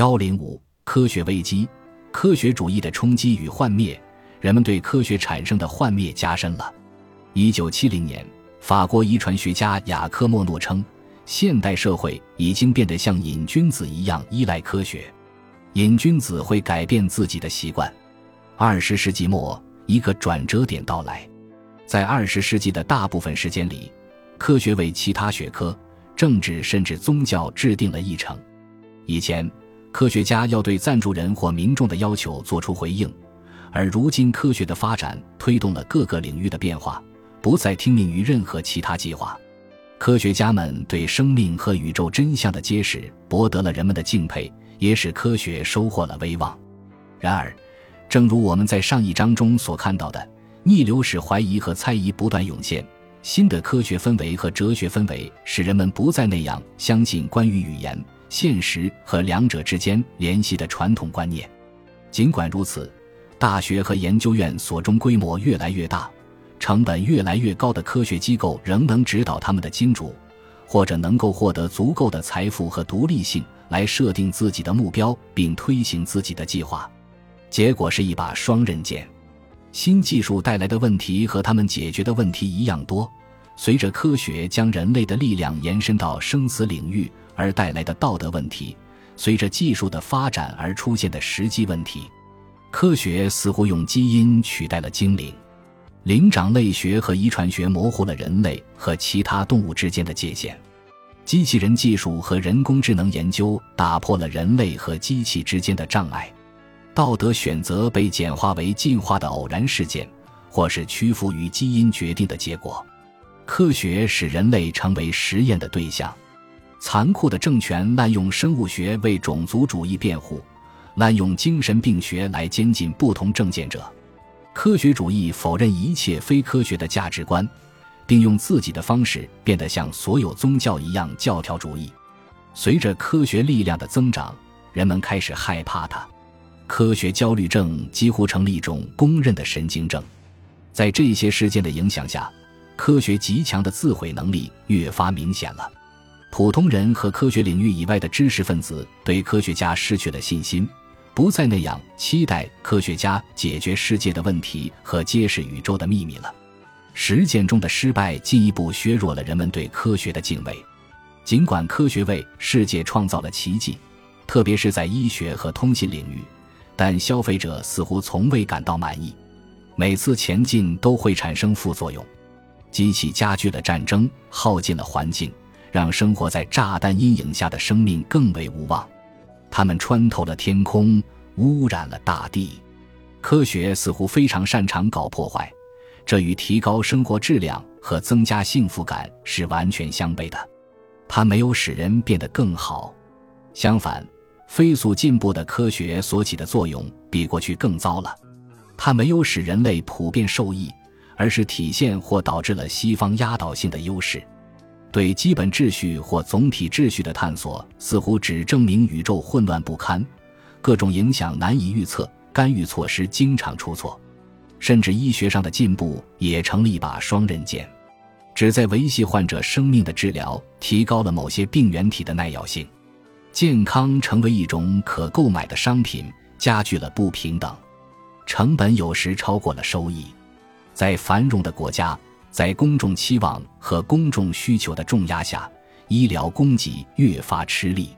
幺零五科学危机，科学主义的冲击与幻灭，人们对科学产生的幻灭加深了。一九七零年，法国遗传学家雅科莫诺称，现代社会已经变得像瘾君子一样依赖科学，瘾君子会改变自己的习惯。二十世纪末，一个转折点到来，在二十世纪的大部分时间里，科学为其他学科、政治甚至宗教制定了议程。以前，科学家要对赞助人或民众的要求做出回应，而如今科学的发展推动了各个领域的变化。不再听命于任何其他计划，科学家们对生命和宇宙真相的揭示博得了人们的敬佩，也使科学收获了威望。然而，正如我们在上一章中所看到的，逆流使怀疑和猜疑不断涌现，新的科学氛围和哲学氛围使人们不再那样相信关于语言、现实和两者之间联系的传统观念。尽管如此，大学和研究院所中规模越来越大。成本越来越高的科学机构仍能指导他们的金主，或者能够获得足够的财富和独立性来设定自己的目标并推行自己的计划。结果是一把双刃剑。新技术带来的问题和他们解决的问题一样多。随着科学将人类的力量延伸到生死领域而带来的道德问题，随着技术的发展而出现的实际问题，科学似乎用基因取代了精灵。灵长类学和遗传学模糊了人类和其他动物之间的界限，机器人技术和人工智能研究打破了人类和机器之间的障碍，道德选择被简化为进化的偶然事件，或是屈服于基因决定的结果。科学使人类成为实验的对象，残酷的政权滥用生物学为种族主义辩护，滥用精神病学来监禁不同政见者。科学主义否认一切非科学的价值观，并用自己的方式变得像所有宗教一样教条主义。随着科学力量的增长，人们开始害怕它。科学焦虑症几乎成了一种公认的神经症。在这些事件的影响下，科学极强的自毁能力越发明显了。普通人和科学领域以外的知识分子对科学家失去了信心。不再那样期待科学家解决世界的问题和揭示宇宙的秘密了。实践中的失败进一步削弱了人们对科学的敬畏。尽管科学为世界创造了奇迹，特别是在医学和通信领域，但消费者似乎从未感到满意。每次前进都会产生副作用。机器加剧了战争，耗尽了环境，让生活在炸弹阴影下的生命更为无望。他们穿透了天空，污染了大地。科学似乎非常擅长搞破坏，这与提高生活质量和增加幸福感是完全相悖的。它没有使人变得更好，相反，飞速进步的科学所起的作用比过去更糟了。它没有使人类普遍受益，而是体现或导致了西方压倒性的优势。对基本秩序或总体秩序的探索，似乎只证明宇宙混乱不堪，各种影响难以预测，干预措施经常出错，甚至医学上的进步也成了一把双刃剑，旨在维系患者生命的治疗提高了某些病原体的耐药性，健康成为一种可购买的商品，加剧了不平等，成本有时超过了收益，在繁荣的国家。在公众期望和公众需求的重压下，医疗供给越发吃力。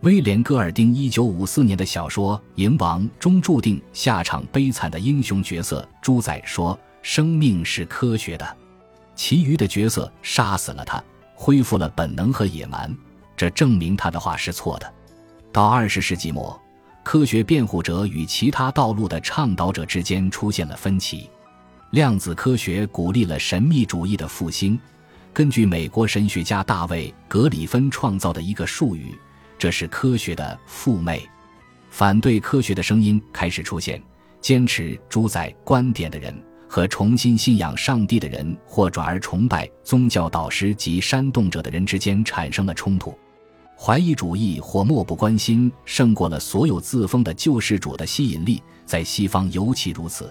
威廉·戈尔丁1954年的小说《蝇王》中注定下场悲惨的英雄角色猪仔说：“生命是科学的。”其余的角色杀死了他，恢复了本能和野蛮。这证明他的话是错的。到二十世纪末，科学辩护者与其他道路的倡导者之间出现了分歧。量子科学鼓励了神秘主义的复兴。根据美国神学家大卫·格里芬创造的一个术语，这是科学的父妹。反对科学的声音开始出现。坚持主宰观点的人和重新信仰上帝的人，或转而崇拜宗教导师及煽动者的人之间产生了冲突。怀疑主义或漠不关心胜过了所有自封的救世主的吸引力，在西方尤其如此。